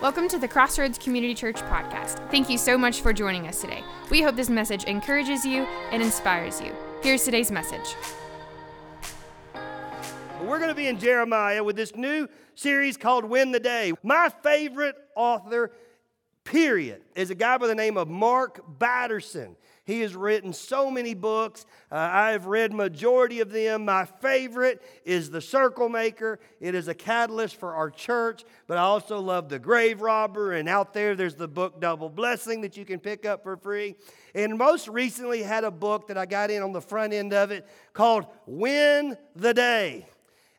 Welcome to the Crossroads Community Church podcast. Thank you so much for joining us today. We hope this message encourages you and inspires you. Here's today's message. We're going to be in Jeremiah with this new series called Win the Day. My favorite author, period, is a guy by the name of Mark Batterson. He has written so many books. Uh, I have read majority of them. My favorite is The Circle Maker. It is a catalyst for our church, but I also love The Grave Robber. And out there, there's the book Double Blessing that you can pick up for free. And most recently, had a book that I got in on the front end of it called Win the Day.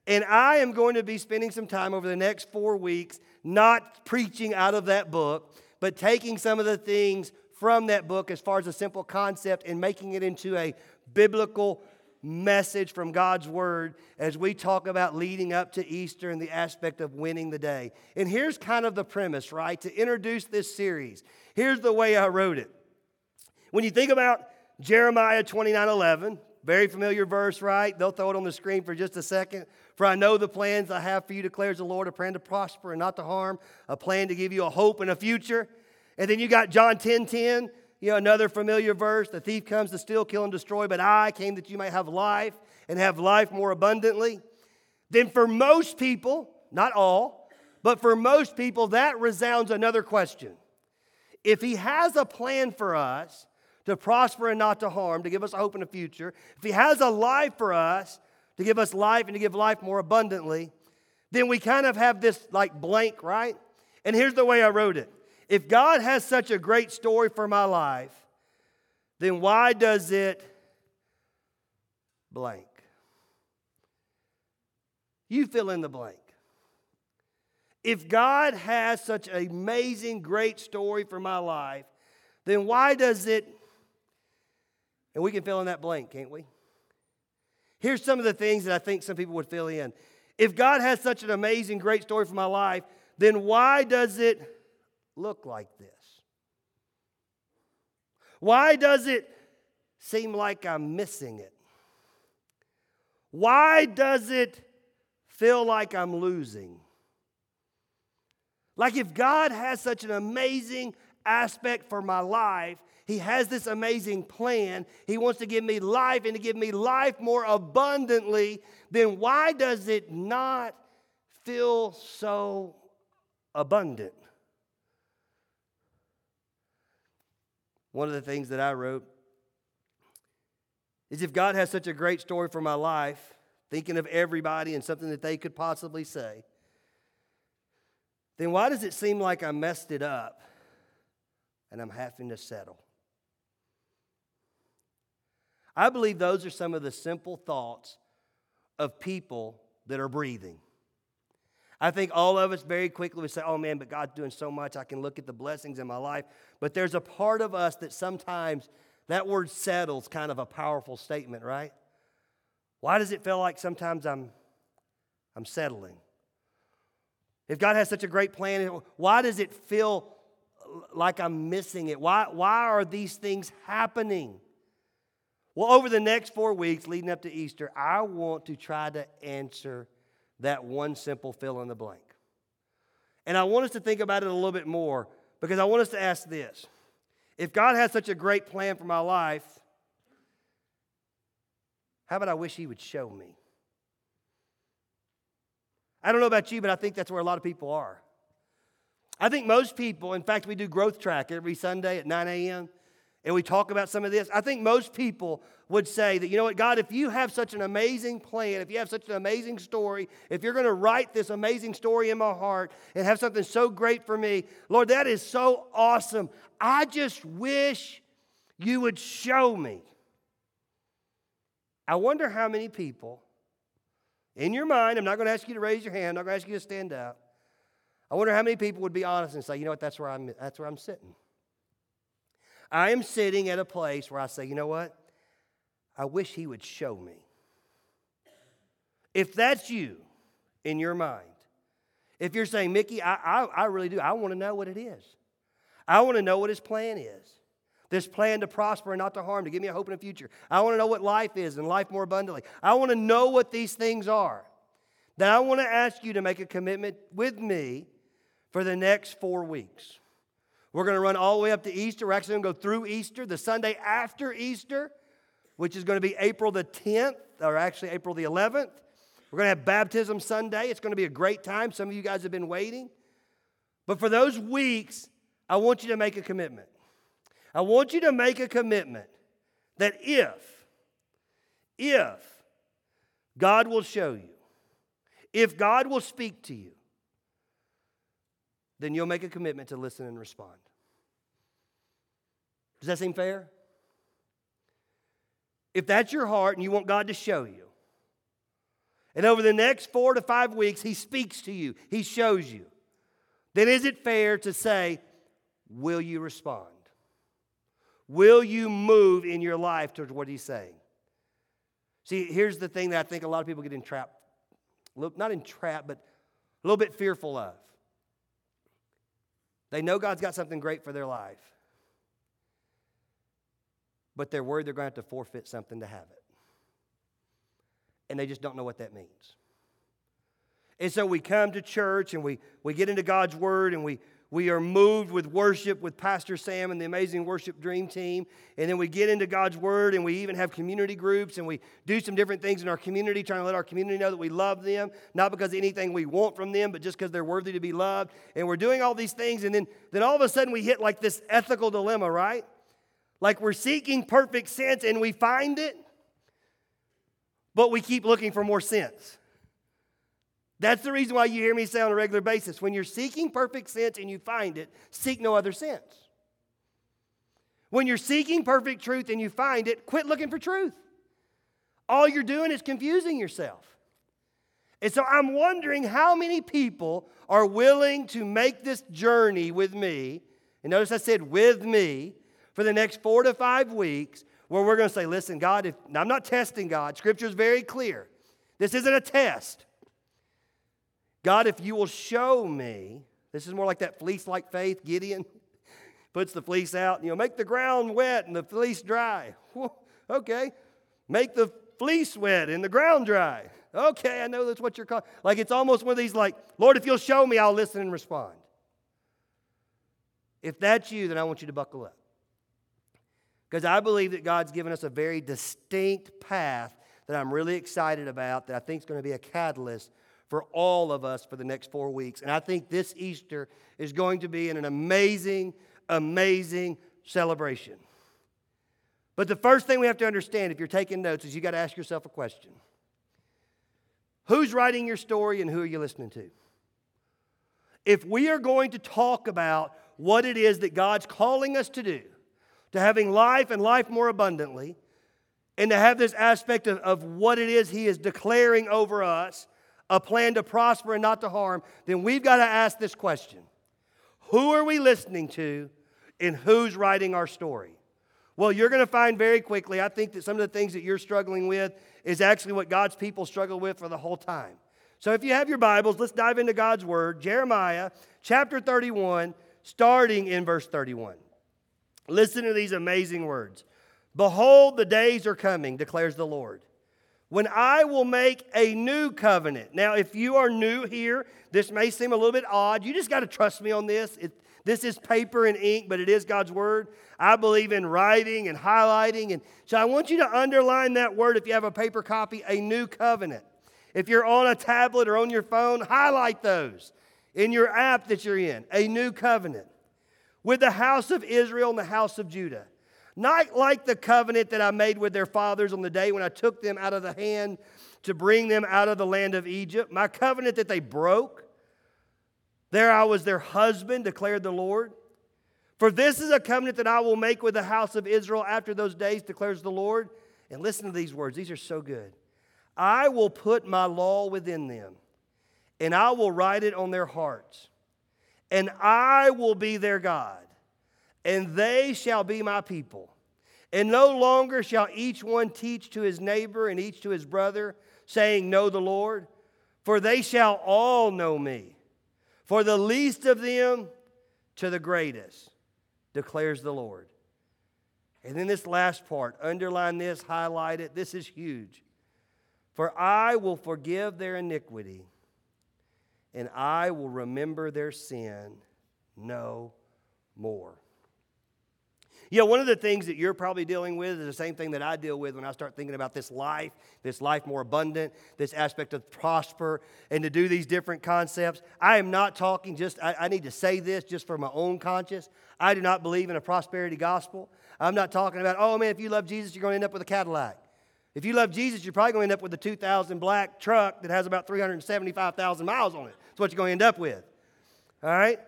And I am going to be spending some time over the next four weeks not preaching out of that book, but taking some of the things from that book as far as a simple concept and making it into a biblical message from God's Word as we talk about leading up to Easter and the aspect of winning the day. And here's kind of the premise, right? To introduce this series, here's the way I wrote it. When you think about Jeremiah 29 11, very familiar verse, right? They'll throw it on the screen for just a second. For I know the plans I have for you, declares the Lord, a plan to prosper and not to harm, a plan to give you a hope and a future. And then you got John 10 10, you know, another familiar verse. The thief comes to steal, kill, and destroy, but I came that you might have life and have life more abundantly. Then for most people, not all, but for most people, that resounds another question. If he has a plan for us to prosper and not to harm, to give us hope in the future, if he has a life for us to give us life and to give life more abundantly, then we kind of have this like blank, right? And here's the way I wrote it if God has such a great story for my life, then why does it blank? You fill in the blank. If God has such an amazing, great story for my life, then why does it, and we can fill in that blank, can't we? Here's some of the things that I think some people would fill in. If God has such an amazing, great story for my life, then why does it look like this? Why does it seem like I'm missing it? Why does it feel like I'm losing? Like if God has such an amazing aspect for my life, He has this amazing plan, He wants to give me life and to give me life more abundantly, then why does it not feel so abundant? One of the things that I wrote is if God has such a great story for my life, thinking of everybody and something that they could possibly say, then why does it seem like I messed it up and I'm having to settle? I believe those are some of the simple thoughts of people that are breathing. I think all of us very quickly would say, oh man, but God's doing so much. I can look at the blessings in my life. But there's a part of us that sometimes that word settles kind of a powerful statement, right? Why does it feel like sometimes I'm, I'm settling? If God has such a great plan, why does it feel like I'm missing it? Why, why are these things happening? Well, over the next four weeks leading up to Easter, I want to try to answer that one simple fill in the blank. And I want us to think about it a little bit more because I want us to ask this If God has such a great plan for my life, how about I wish He would show me? I don't know about you, but I think that's where a lot of people are. I think most people, in fact, we do growth track every Sunday at 9 a.m and we talk about some of this, I think most people would say that, you know what, God, if you have such an amazing plan, if you have such an amazing story, if you're going to write this amazing story in my heart and have something so great for me, Lord, that is so awesome. I just wish you would show me. I wonder how many people, in your mind, I'm not going to ask you to raise your hand, I'm not going to ask you to stand up. I wonder how many people would be honest and say, you know what, that's where I'm, that's where I'm sitting. I am sitting at a place where I say, you know what? I wish he would show me. If that's you in your mind, if you're saying, Mickey, I, I, I really do, I want to know what it is. I want to know what his plan is. This plan to prosper and not to harm, to give me a hope in the future. I want to know what life is and life more abundantly. I want to know what these things are. Then I want to ask you to make a commitment with me for the next four weeks. We're going to run all the way up to Easter. We're actually going to go through Easter. The Sunday after Easter, which is going to be April the 10th, or actually April the 11th. We're going to have Baptism Sunday. It's going to be a great time. Some of you guys have been waiting. But for those weeks, I want you to make a commitment. I want you to make a commitment that if, if God will show you, if God will speak to you, then you'll make a commitment to listen and respond. Does that seem fair? If that's your heart and you want God to show you, and over the next four to five weeks, He speaks to you, He shows you, then is it fair to say, Will you respond? Will you move in your life towards what He's saying? See, here's the thing that I think a lot of people get entrapped, not entrapped, but a little bit fearful of. They know God's got something great for their life, but they're worried they're going to have to forfeit something to have it. And they just don't know what that means. And so we come to church and we, we get into God's Word and we, we are moved with worship with Pastor Sam and the amazing worship dream team. And then we get into God's Word and we even have community groups and we do some different things in our community, trying to let our community know that we love them, not because anything we want from them, but just because they're worthy to be loved. And we're doing all these things. And then, then all of a sudden we hit like this ethical dilemma, right? Like we're seeking perfect sense and we find it, but we keep looking for more sense. That's the reason why you hear me say on a regular basis when you're seeking perfect sense and you find it, seek no other sense. When you're seeking perfect truth and you find it, quit looking for truth. All you're doing is confusing yourself. And so I'm wondering how many people are willing to make this journey with me. And notice I said with me for the next four to five weeks, where we're going to say, listen, God, if, I'm not testing God. Scripture is very clear. This isn't a test. God, if you will show me, this is more like that fleece like faith, Gideon puts the fleece out, and you know, make the ground wet and the fleece dry. okay. Make the fleece wet and the ground dry. Okay, I know that's what you're calling. Like it's almost one of these, like, Lord, if you'll show me, I'll listen and respond. If that's you, then I want you to buckle up. Because I believe that God's given us a very distinct path that I'm really excited about, that I think is going to be a catalyst for all of us for the next four weeks. And I think this Easter is going to be an amazing, amazing celebration. But the first thing we have to understand, if you're taking notes, is you got to ask yourself a question Who's writing your story and who are you listening to? If we are going to talk about what it is that God's calling us to do, to having life and life more abundantly, and to have this aspect of, of what it is He is declaring over us, a plan to prosper and not to harm, then we've got to ask this question Who are we listening to and who's writing our story? Well, you're going to find very quickly, I think that some of the things that you're struggling with is actually what God's people struggle with for the whole time. So if you have your Bibles, let's dive into God's Word, Jeremiah chapter 31, starting in verse 31. Listen to these amazing words. Behold, the days are coming, declares the Lord when I will make a new covenant. Now, if you are new here, this may seem a little bit odd. You just got to trust me on this. It, this is paper and ink, but it is God's word. I believe in writing and highlighting. And so I want you to underline that word if you have a paper copy, a new covenant. If you're on a tablet or on your phone, highlight those in your app that you're in, a new covenant with the house of Israel and the house of Judah. Not like the covenant that I made with their fathers on the day when I took them out of the hand to bring them out of the land of Egypt. My covenant that they broke. There I was their husband, declared the Lord. For this is a covenant that I will make with the house of Israel after those days, declares the Lord. And listen to these words, these are so good. I will put my law within them, and I will write it on their hearts, and I will be their God and they shall be my people. And no longer shall each one teach to his neighbor and each to his brother, saying, Know the Lord, for they shall all know me, for the least of them to the greatest, declares the Lord. And then this last part, underline this, highlight it. This is huge. For I will forgive their iniquity, and I will remember their sin no more. You know, one of the things that you're probably dealing with is the same thing that I deal with when I start thinking about this life, this life more abundant, this aspect of prosper, and to do these different concepts. I am not talking just, I, I need to say this just for my own conscience. I do not believe in a prosperity gospel. I'm not talking about, oh man, if you love Jesus, you're going to end up with a Cadillac. If you love Jesus, you're probably going to end up with a 2000 black truck that has about 375,000 miles on it. That's what you're going to end up with. All right?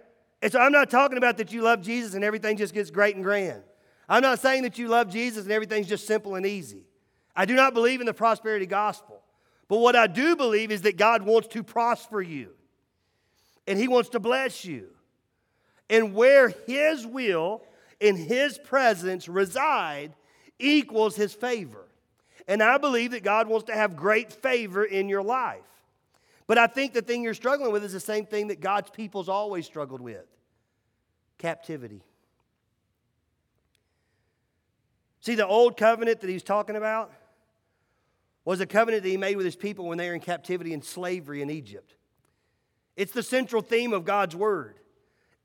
And so I'm not talking about that you love Jesus and everything just gets great and grand. I'm not saying that you love Jesus and everything's just simple and easy. I do not believe in the prosperity gospel. But what I do believe is that God wants to prosper you and He wants to bless you. And where His will and His presence reside equals His favor. And I believe that God wants to have great favor in your life. But I think the thing you're struggling with is the same thing that God's people's always struggled with captivity. See, the old covenant that he's talking about was a covenant that he made with his people when they were in captivity and slavery in Egypt. It's the central theme of God's word.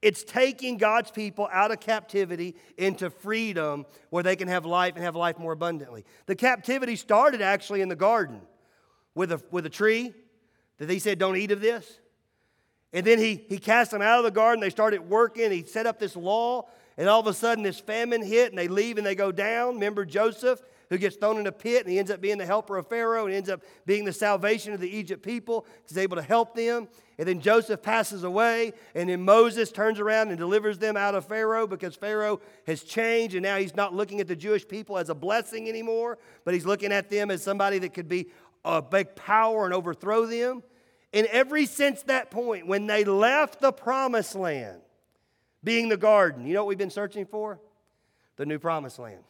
It's taking God's people out of captivity into freedom where they can have life and have life more abundantly. The captivity started actually in the garden with a, with a tree that he said, Don't eat of this. And then he, he cast them out of the garden. They started working. He set up this law and all of a sudden, this famine hit, and they leave and they go down. Remember Joseph, who gets thrown in a pit, and he ends up being the helper of Pharaoh, and ends up being the salvation of the Egypt people. He's able to help them. And then Joseph passes away, and then Moses turns around and delivers them out of Pharaoh because Pharaoh has changed, and now he's not looking at the Jewish people as a blessing anymore, but he's looking at them as somebody that could be a big power and overthrow them. And every since that point, when they left the promised land, being the garden. You know what we've been searching for? The new promised land.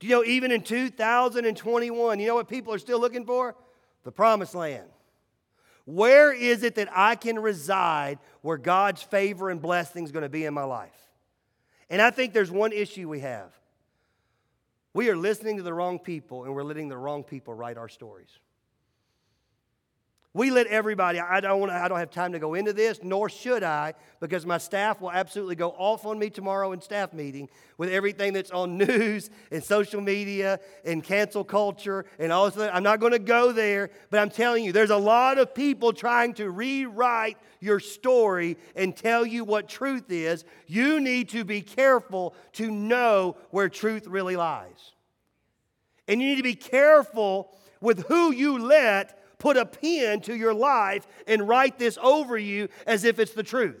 Do you know, even in 2021, you know what people are still looking for? The promised land. Where is it that I can reside where God's favor and blessing is going to be in my life? And I think there's one issue we have. We are listening to the wrong people and we're letting the wrong people write our stories. We let everybody, I don't, wanna, I don't have time to go into this, nor should I, because my staff will absolutely go off on me tomorrow in staff meeting with everything that's on news and social media and cancel culture and all this. I'm not going to go there, but I'm telling you, there's a lot of people trying to rewrite your story and tell you what truth is. You need to be careful to know where truth really lies. And you need to be careful with who you let put a pen to your life and write this over you as if it's the truth.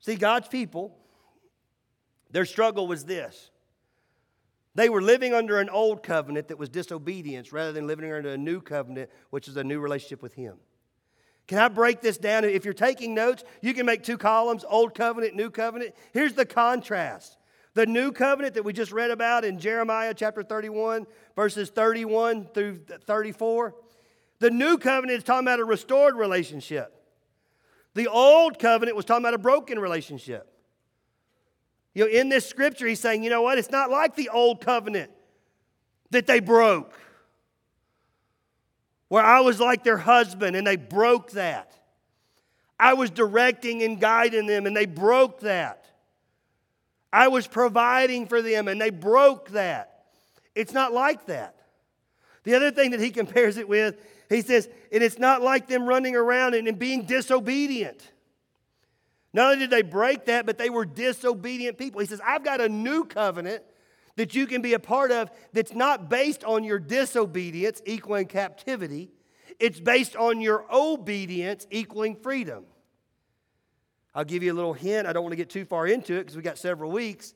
See, God's people, their struggle was this. They were living under an old covenant that was disobedience rather than living under a new covenant, which is a new relationship with Him. Can I break this down? If you're taking notes, you can make two columns Old Covenant, New Covenant. Here's the contrast the new covenant that we just read about in Jeremiah chapter 31, verses 31 through 34, the new covenant is talking about a restored relationship. The old covenant was talking about a broken relationship. You know, in this scripture, he's saying, you know what? It's not like the old covenant that they broke, where I was like their husband and they broke that. I was directing and guiding them and they broke that. I was providing for them and they broke that. It's not like that. The other thing that he compares it with, he says, and it's not like them running around and, and being disobedient. Not only did they break that, but they were disobedient people. He says, I've got a new covenant that you can be a part of that's not based on your disobedience equaling captivity, it's based on your obedience equaling freedom. I'll give you a little hint. I don't want to get too far into it because we got several weeks.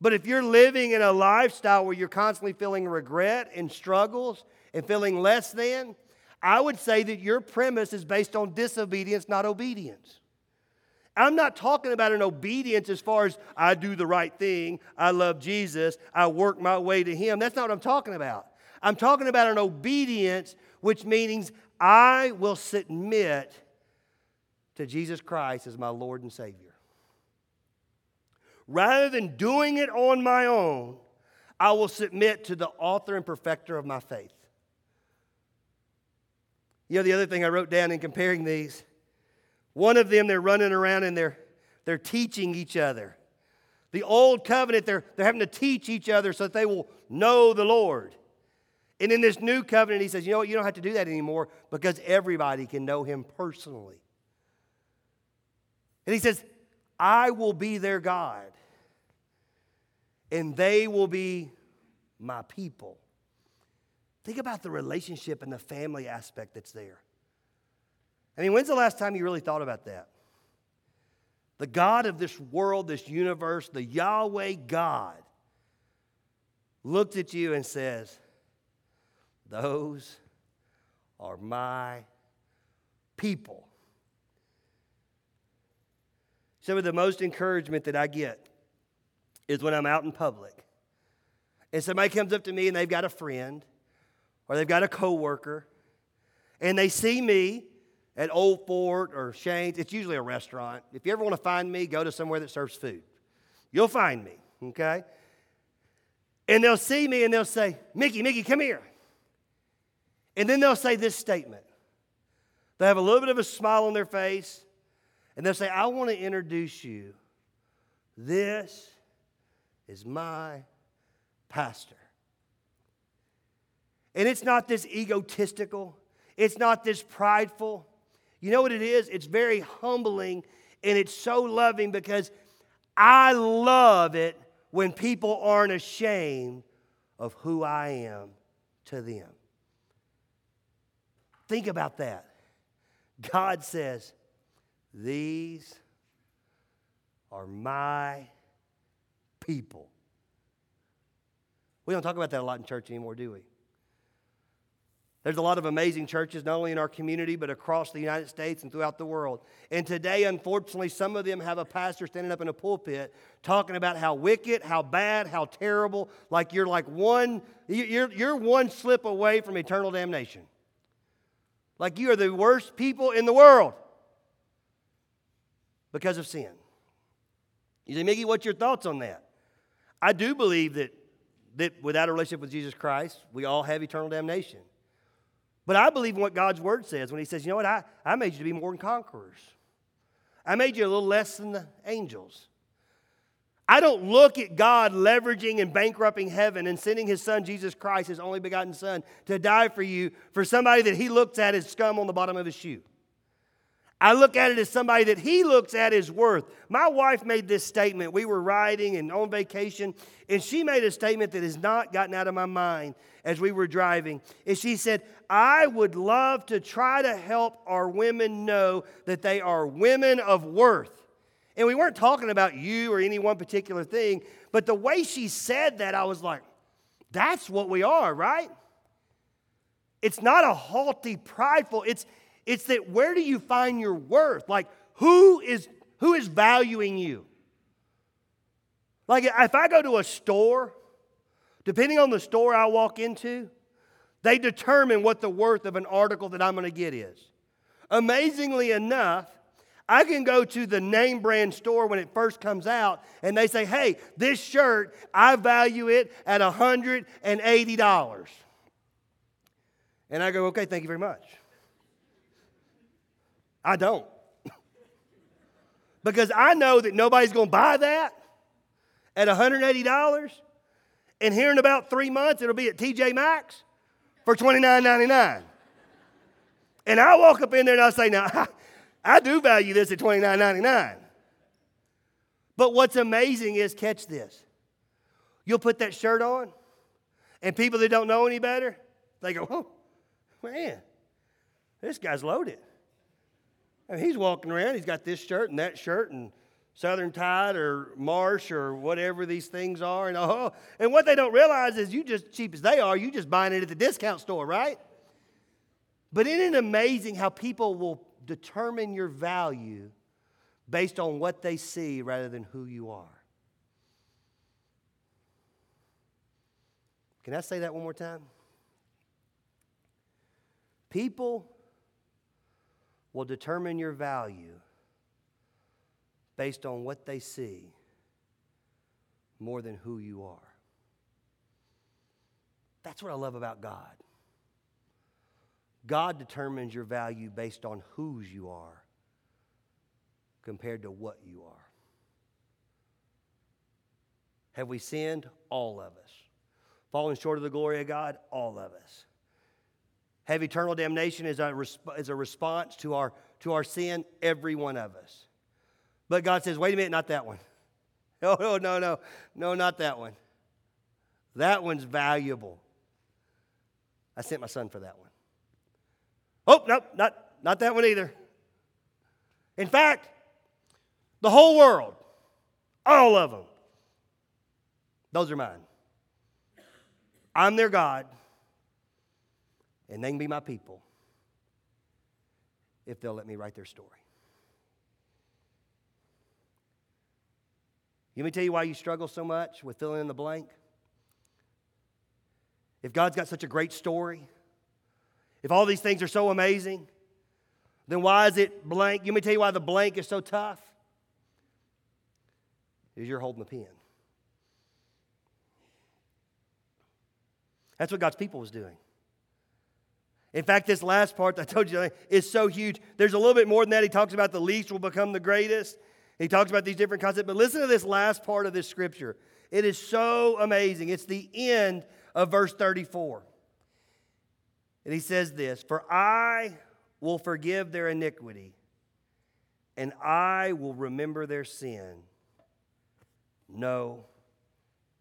But if you're living in a lifestyle where you're constantly feeling regret and struggles and feeling less than, I would say that your premise is based on disobedience, not obedience. I'm not talking about an obedience as far as I do the right thing, I love Jesus, I work my way to Him. That's not what I'm talking about. I'm talking about an obedience, which means I will submit to Jesus Christ as my Lord and Savior. Rather than doing it on my own, I will submit to the author and perfecter of my faith. You know, the other thing I wrote down in comparing these, one of them, they're running around and they're, they're teaching each other. The old covenant, they're, they're having to teach each other so that they will know the Lord. And in this new covenant, he says, you know what, you don't have to do that anymore because everybody can know him personally. And he says, I will be their God, and they will be my people. Think about the relationship and the family aspect that's there. I mean, when's the last time you really thought about that? The God of this world, this universe, the Yahweh God, looked at you and says, Those are my people. Some of the most encouragement that I get is when I'm out in public and somebody comes up to me and they've got a friend or they've got a coworker and they see me at Old Fort or Shane's. It's usually a restaurant. If you ever want to find me, go to somewhere that serves food. You'll find me, okay? And they'll see me and they'll say, Mickey, Mickey, come here. And then they'll say this statement. They have a little bit of a smile on their face and they'll say, I want to introduce you. This is my pastor. And it's not this egotistical, it's not this prideful. You know what it is? It's very humbling and it's so loving because I love it when people aren't ashamed of who I am to them. Think about that. God says, these are my people. We don't talk about that a lot in church anymore, do we? There's a lot of amazing churches, not only in our community, but across the United States and throughout the world. And today, unfortunately, some of them have a pastor standing up in a pulpit talking about how wicked, how bad, how terrible, like you're like one, you're, you're one slip away from eternal damnation. Like you are the worst people in the world because of sin. You say, Mickey, what's your thoughts on that? I do believe that, that without a relationship with Jesus Christ, we all have eternal damnation. But I believe in what God's word says when He says, you know what, I, I made you to be more than conquerors. I made you a little less than the angels. I don't look at God leveraging and bankrupting heaven and sending his son, Jesus Christ, his only begotten son, to die for you for somebody that he looks at as scum on the bottom of his shoe. I look at it as somebody that he looks at as worth. My wife made this statement. We were riding and on vacation, and she made a statement that has not gotten out of my mind as we were driving. And she said, I would love to try to help our women know that they are women of worth. And we weren't talking about you or any one particular thing, but the way she said that, I was like, that's what we are, right? It's not a haughty, prideful, it's it's that where do you find your worth? Like who is who is valuing you? Like if I go to a store, depending on the store I walk into, they determine what the worth of an article that I'm going to get is. Amazingly enough, I can go to the name brand store when it first comes out and they say, hey, this shirt, I value it at $180. And I go, okay, thank you very much. I don't. because I know that nobody's going to buy that at $180. And here in about three months, it'll be at TJ Maxx for $29.99. And I walk up in there and I say, now, I, do value this at $29.99. But what's amazing is, catch this. You'll put that shirt on, and people that don't know any better, they go, oh, man, this guy's loaded. And he's walking around, he's got this shirt and that shirt and Southern Tide or Marsh or whatever these things are. And, oh, and what they don't realize is you just, cheap as they are, you just buying it at the discount store, right? But isn't it amazing how people will determine your value based on what they see rather than who you are? Can I say that one more time? People will determine your value based on what they see more than who you are. That's what I love about God. God determines your value based on whose you are compared to what you are. Have we sinned? All of us. Fallen short of the glory of God? All of us. Have eternal damnation as a, resp- as a response to our, to our sin? Every one of us. But God says, wait a minute, not that one. Oh, no, no, no, no, not that one. That one's valuable. I sent my son for that one. Oh, no, not, not that one either. In fact, the whole world, all of them, those are mine. I'm their God, and they can be my people if they'll let me write their story. Let me tell you why you struggle so much with filling in the blank. If God's got such a great story, if all these things are so amazing, then why is it blank? Let me tell you why the blank is so tough. Is you're holding the pen. That's what God's people was doing. In fact, this last part I told you is so huge. There's a little bit more than that. He talks about the least will become the greatest. He talks about these different concepts. But listen to this last part of this scripture. It is so amazing. It's the end of verse 34. And he says this For I will forgive their iniquity, and I will remember their sin no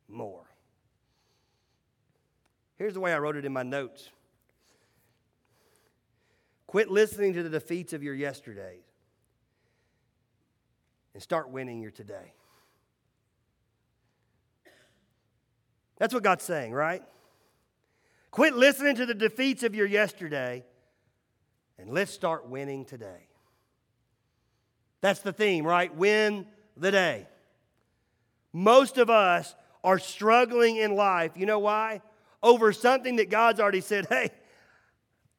more. Here's the way I wrote it in my notes Quit listening to the defeats of your yesterdays and start winning your today. That's what God's saying, right? Quit listening to the defeats of your yesterday and let's start winning today. That's the theme, right? Win the day. Most of us are struggling in life. You know why? Over something that God's already said, hey,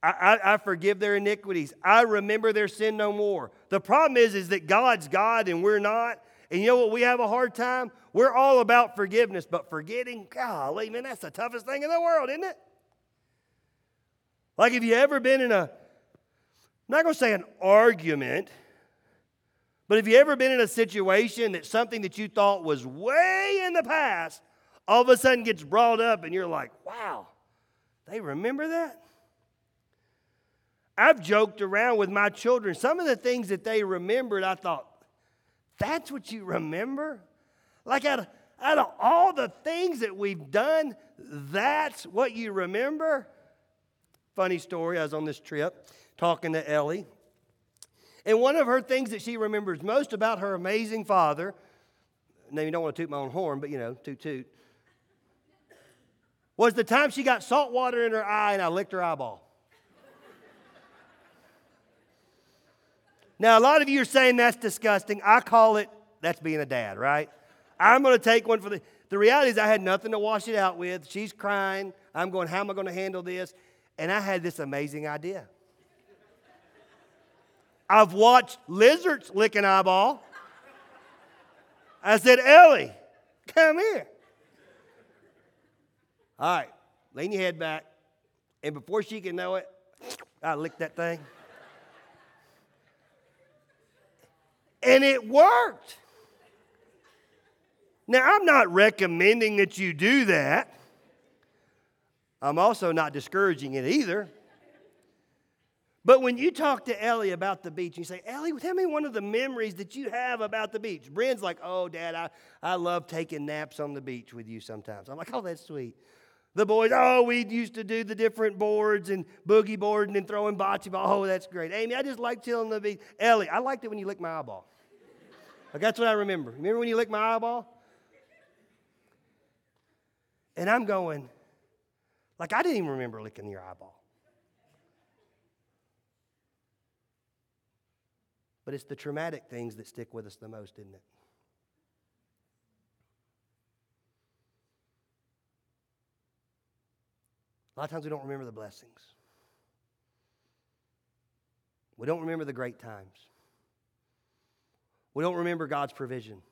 I, I, I, forgive their iniquities. I remember their sin no more. The problem is, is that God's God and we're not. And you know what? We have a hard time. We're all about forgiveness, but forgetting, golly, man, that's the toughest thing in the world, isn't it? Like, have you ever been in a, I'm not going to say an argument, but have you ever been in a situation that something that you thought was way in the past all of a sudden gets brought up and you're like, wow, they remember that? I've joked around with my children. Some of the things that they remembered, I thought, that's what you remember? Like out of, out of all the things that we've done, that's what you remember? Funny story, I was on this trip talking to Ellie. And one of her things that she remembers most about her amazing father, now you don't want to toot my own horn, but you know, toot toot, was the time she got salt water in her eye and I licked her eyeball. Now, a lot of you are saying that's disgusting. I call it that's being a dad, right? I'm going to take one for the. The reality is, I had nothing to wash it out with. She's crying. I'm going, how am I going to handle this? And I had this amazing idea. I've watched lizards lick an eyeball. I said, Ellie, come here. All right, lean your head back. And before she can know it, I licked that thing. And it worked. Now, I'm not recommending that you do that. I'm also not discouraging it either. But when you talk to Ellie about the beach, you say, Ellie, tell me one of the memories that you have about the beach. Bren's like, oh, Dad, I, I love taking naps on the beach with you sometimes. I'm like, oh, that's sweet. The boys, oh, we used to do the different boards and boogie boarding and throwing bocce ball. Oh, that's great. Amy, I just like chilling the beach. Ellie, I liked it when you licked my eyeball. Like, that's what I remember. Remember when you licked my eyeball? And I'm going, like, I didn't even remember licking your eyeball. But it's the traumatic things that stick with us the most, isn't it? A lot of times we don't remember the blessings. We don't remember the great times. We don't remember God's provision.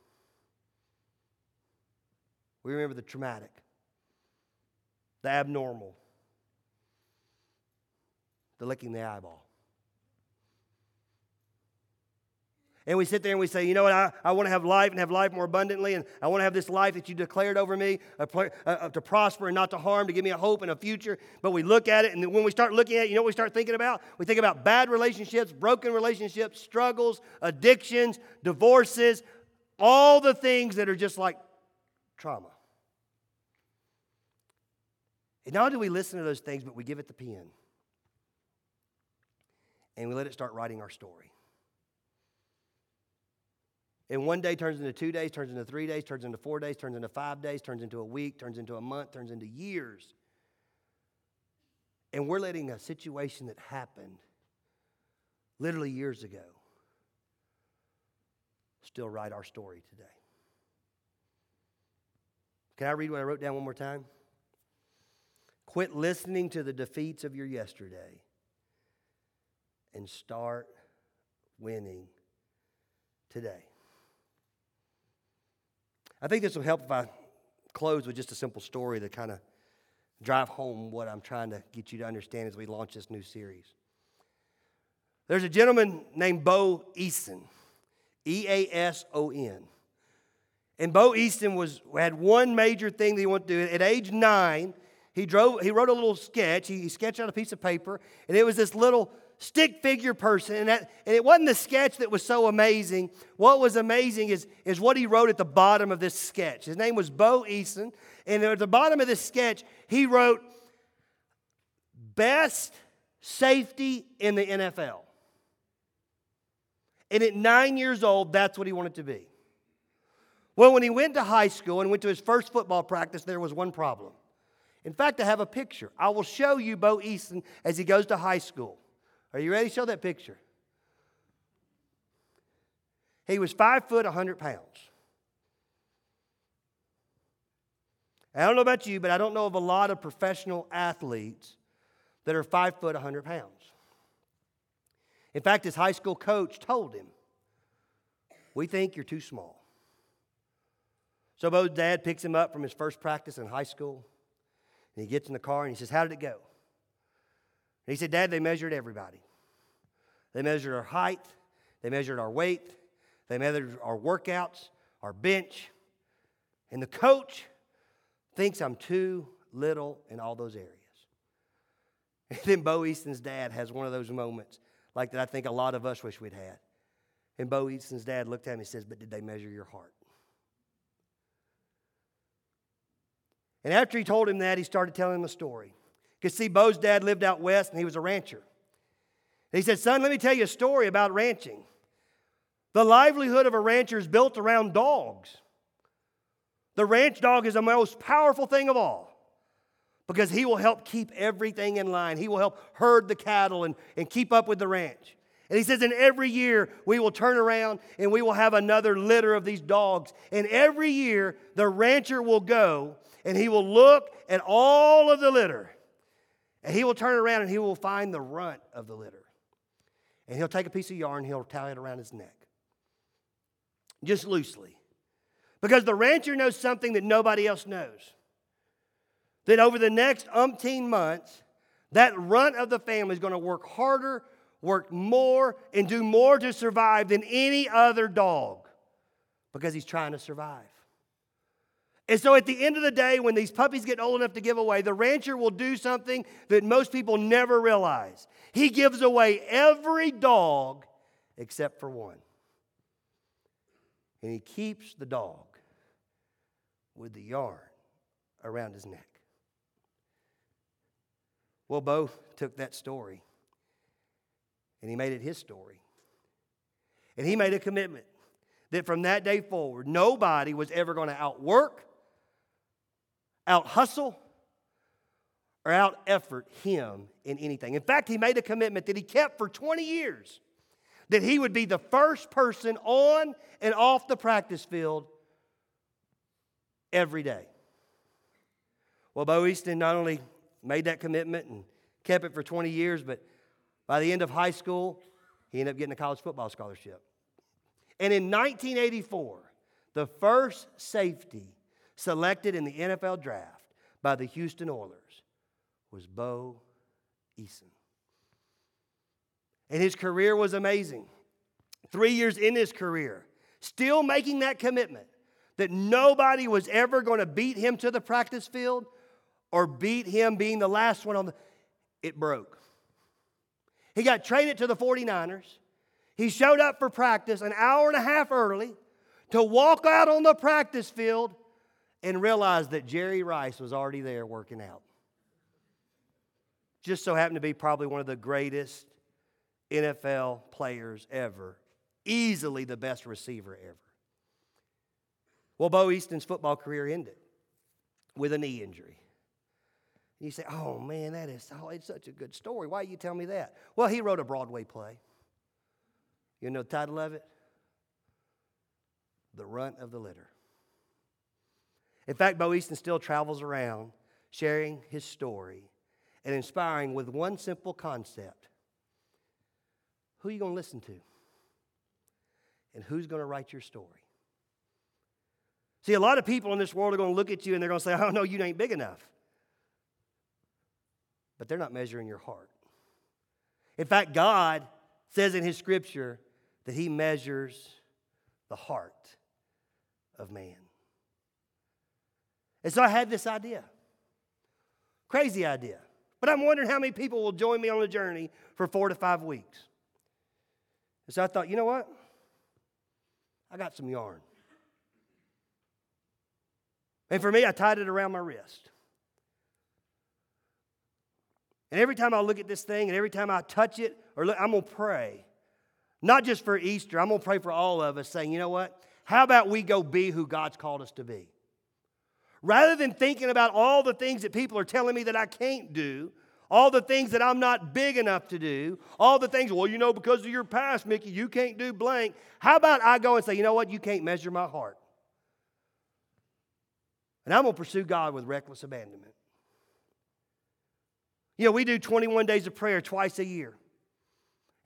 We remember the traumatic, the abnormal. the licking the eyeball. And we sit there and we say, you know what, I, I want to have life and have life more abundantly, and I want to have this life that you declared over me to prosper and not to harm, to give me a hope and a future. But we look at it, and when we start looking at it, you know what we start thinking about? We think about bad relationships, broken relationships, struggles, addictions, divorces, all the things that are just like trauma. And not only do we listen to those things, but we give it the pen. And we let it start writing our story. And one day turns into two days, turns into three days, turns into four days, turns into five days, turns into a week, turns into a month, turns into years. And we're letting a situation that happened literally years ago still write our story today. Can I read what I wrote down one more time? Quit listening to the defeats of your yesterday and start winning today. I think this will help if I close with just a simple story to kind of drive home what I'm trying to get you to understand as we launch this new series. There's a gentleman named Bo Eason, E A S O N. And Bo Eason was, had one major thing that he wanted to do. At age nine, he, drove, he wrote a little sketch. He, he sketched out a piece of paper, and it was this little stick figure person. And, that, and it wasn't the sketch that was so amazing. What was amazing is, is what he wrote at the bottom of this sketch. His name was Bo Eason. And at the bottom of this sketch, he wrote, Best safety in the NFL. And at nine years old, that's what he wanted to be. Well, when he went to high school and went to his first football practice, there was one problem. In fact, I have a picture. I will show you Bo Eason as he goes to high school. Are you ready? Show that picture. He was five foot, 100 pounds. I don't know about you, but I don't know of a lot of professional athletes that are five foot, 100 pounds. In fact, his high school coach told him, We think you're too small. So Bo's dad picks him up from his first practice in high school, and he gets in the car and he says, How did it go? He said, Dad, they measured everybody. They measured our height, they measured our weight, they measured our workouts, our bench. And the coach thinks I'm too little in all those areas. And then Bo Eason's dad has one of those moments like that I think a lot of us wish we'd had. And Bo Eason's dad looked at him and says, But did they measure your heart? And after he told him that, he started telling him a story. Because see, Bo's dad lived out west and he was a rancher. He said, Son, let me tell you a story about ranching. The livelihood of a rancher is built around dogs. The ranch dog is the most powerful thing of all because he will help keep everything in line. He will help herd the cattle and, and keep up with the ranch. And he says, and every year we will turn around and we will have another litter of these dogs. And every year the rancher will go and he will look at all of the litter and he will turn around and he will find the runt of the litter. And he'll take a piece of yarn, he'll tie it around his neck. Just loosely. Because the rancher knows something that nobody else knows. That over the next umpteen months, that runt of the family is going to work harder, work more, and do more to survive than any other dog because he's trying to survive. And so at the end of the day, when these puppies get old enough to give away, the rancher will do something that most people never realize. He gives away every dog except for one. And he keeps the dog with the yarn around his neck. Well, Bo took that story and he made it his story. And he made a commitment that from that day forward, nobody was ever going to outwork out hustle or out effort him in anything. In fact, he made a commitment that he kept for 20 years that he would be the first person on and off the practice field every day. Well, Bo Eason not only made that commitment and kept it for 20 years, but by the end of high school, he ended up getting a college football scholarship. And in 1984, the first safety selected in the NFL draft by the Houston Oilers was Bo Eason. And his career was amazing. Three years in his career, still making that commitment that nobody was ever going to beat him to the practice field or beat him being the last one on the. It broke. He got traded to the 49ers. He showed up for practice an hour and a half early to walk out on the practice field and realized that Jerry Rice was already there working out. Just so happened to be probably one of the greatest NFL players ever, easily the best receiver ever. Well, Bo Eason's football career ended with a knee injury. You say, oh man, that is oh, it's such a good story. Why you tell me that? Well, he wrote a Broadway play. You know the title of it? The Runt of the Litter. In fact, Bo Eason still travels around sharing his story and inspiring with one simple concept Who are you going to listen to? And who's going to write your story? See, a lot of people in this world are going to look at you and they're going to say, Oh, no, you ain't big enough. But they're not measuring your heart. In fact, God says in His scripture that He measures the heart of man. And so I had this idea. Crazy idea. But I'm wondering how many people will join me on the journey for four to five weeks. And so I thought, you know what? I got some yarn. And for me, I tied it around my wrist. And every time I look at this thing and every time I touch it, or look, I'm going to pray. Not just for Easter, I'm going to pray for all of us, saying, you know what? How about we go be who God's called us to be? Rather than thinking about all the things that people are telling me that I can't do, all the things that I'm not big enough to do, all the things, well, you know, because of your past, Mickey, you can't do blank. How about I go and say, you know what? You can't measure my heart. And I'm going to pursue God with reckless abandonment. You know, we do 21 days of prayer twice a year.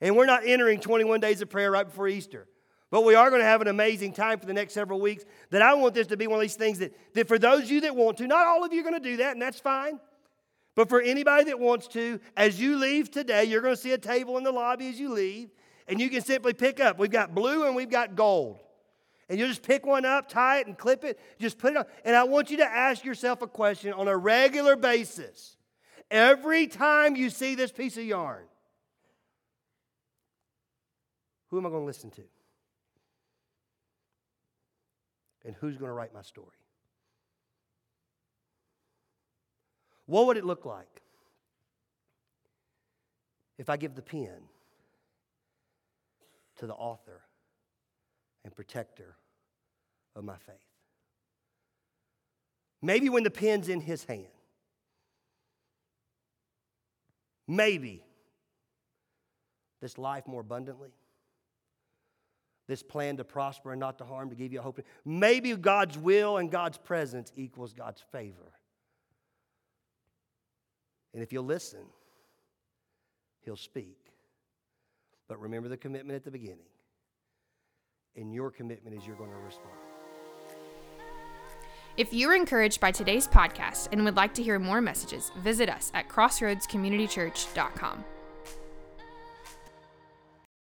And we're not entering 21 days of prayer right before Easter. But we are going to have an amazing time for the next several weeks. That I want this to be one of these things that, that for those of you that want to, not all of you are going to do that, and that's fine. But for anybody that wants to, as you leave today, you're going to see a table in the lobby as you leave, and you can simply pick up. We've got blue and we've got gold. And you'll just pick one up, tie it, and clip it, just put it on. And I want you to ask yourself a question on a regular basis. Every time you see this piece of yarn, who am I going to listen to? And who's going to write my story? What would it look like if I give the pen to the author and protector of my faith? Maybe when the pen's in his hand, maybe this life more abundantly this plan to prosper and not to harm, to give you hope. Maybe God's will and God's presence equals God's favor. And if you'll listen, He'll speak. But remember the commitment at the beginning. And your commitment is you're going to respond. If you were encouraged by today's podcast and would like to hear more messages, visit us at crossroadscommunitychurch.com.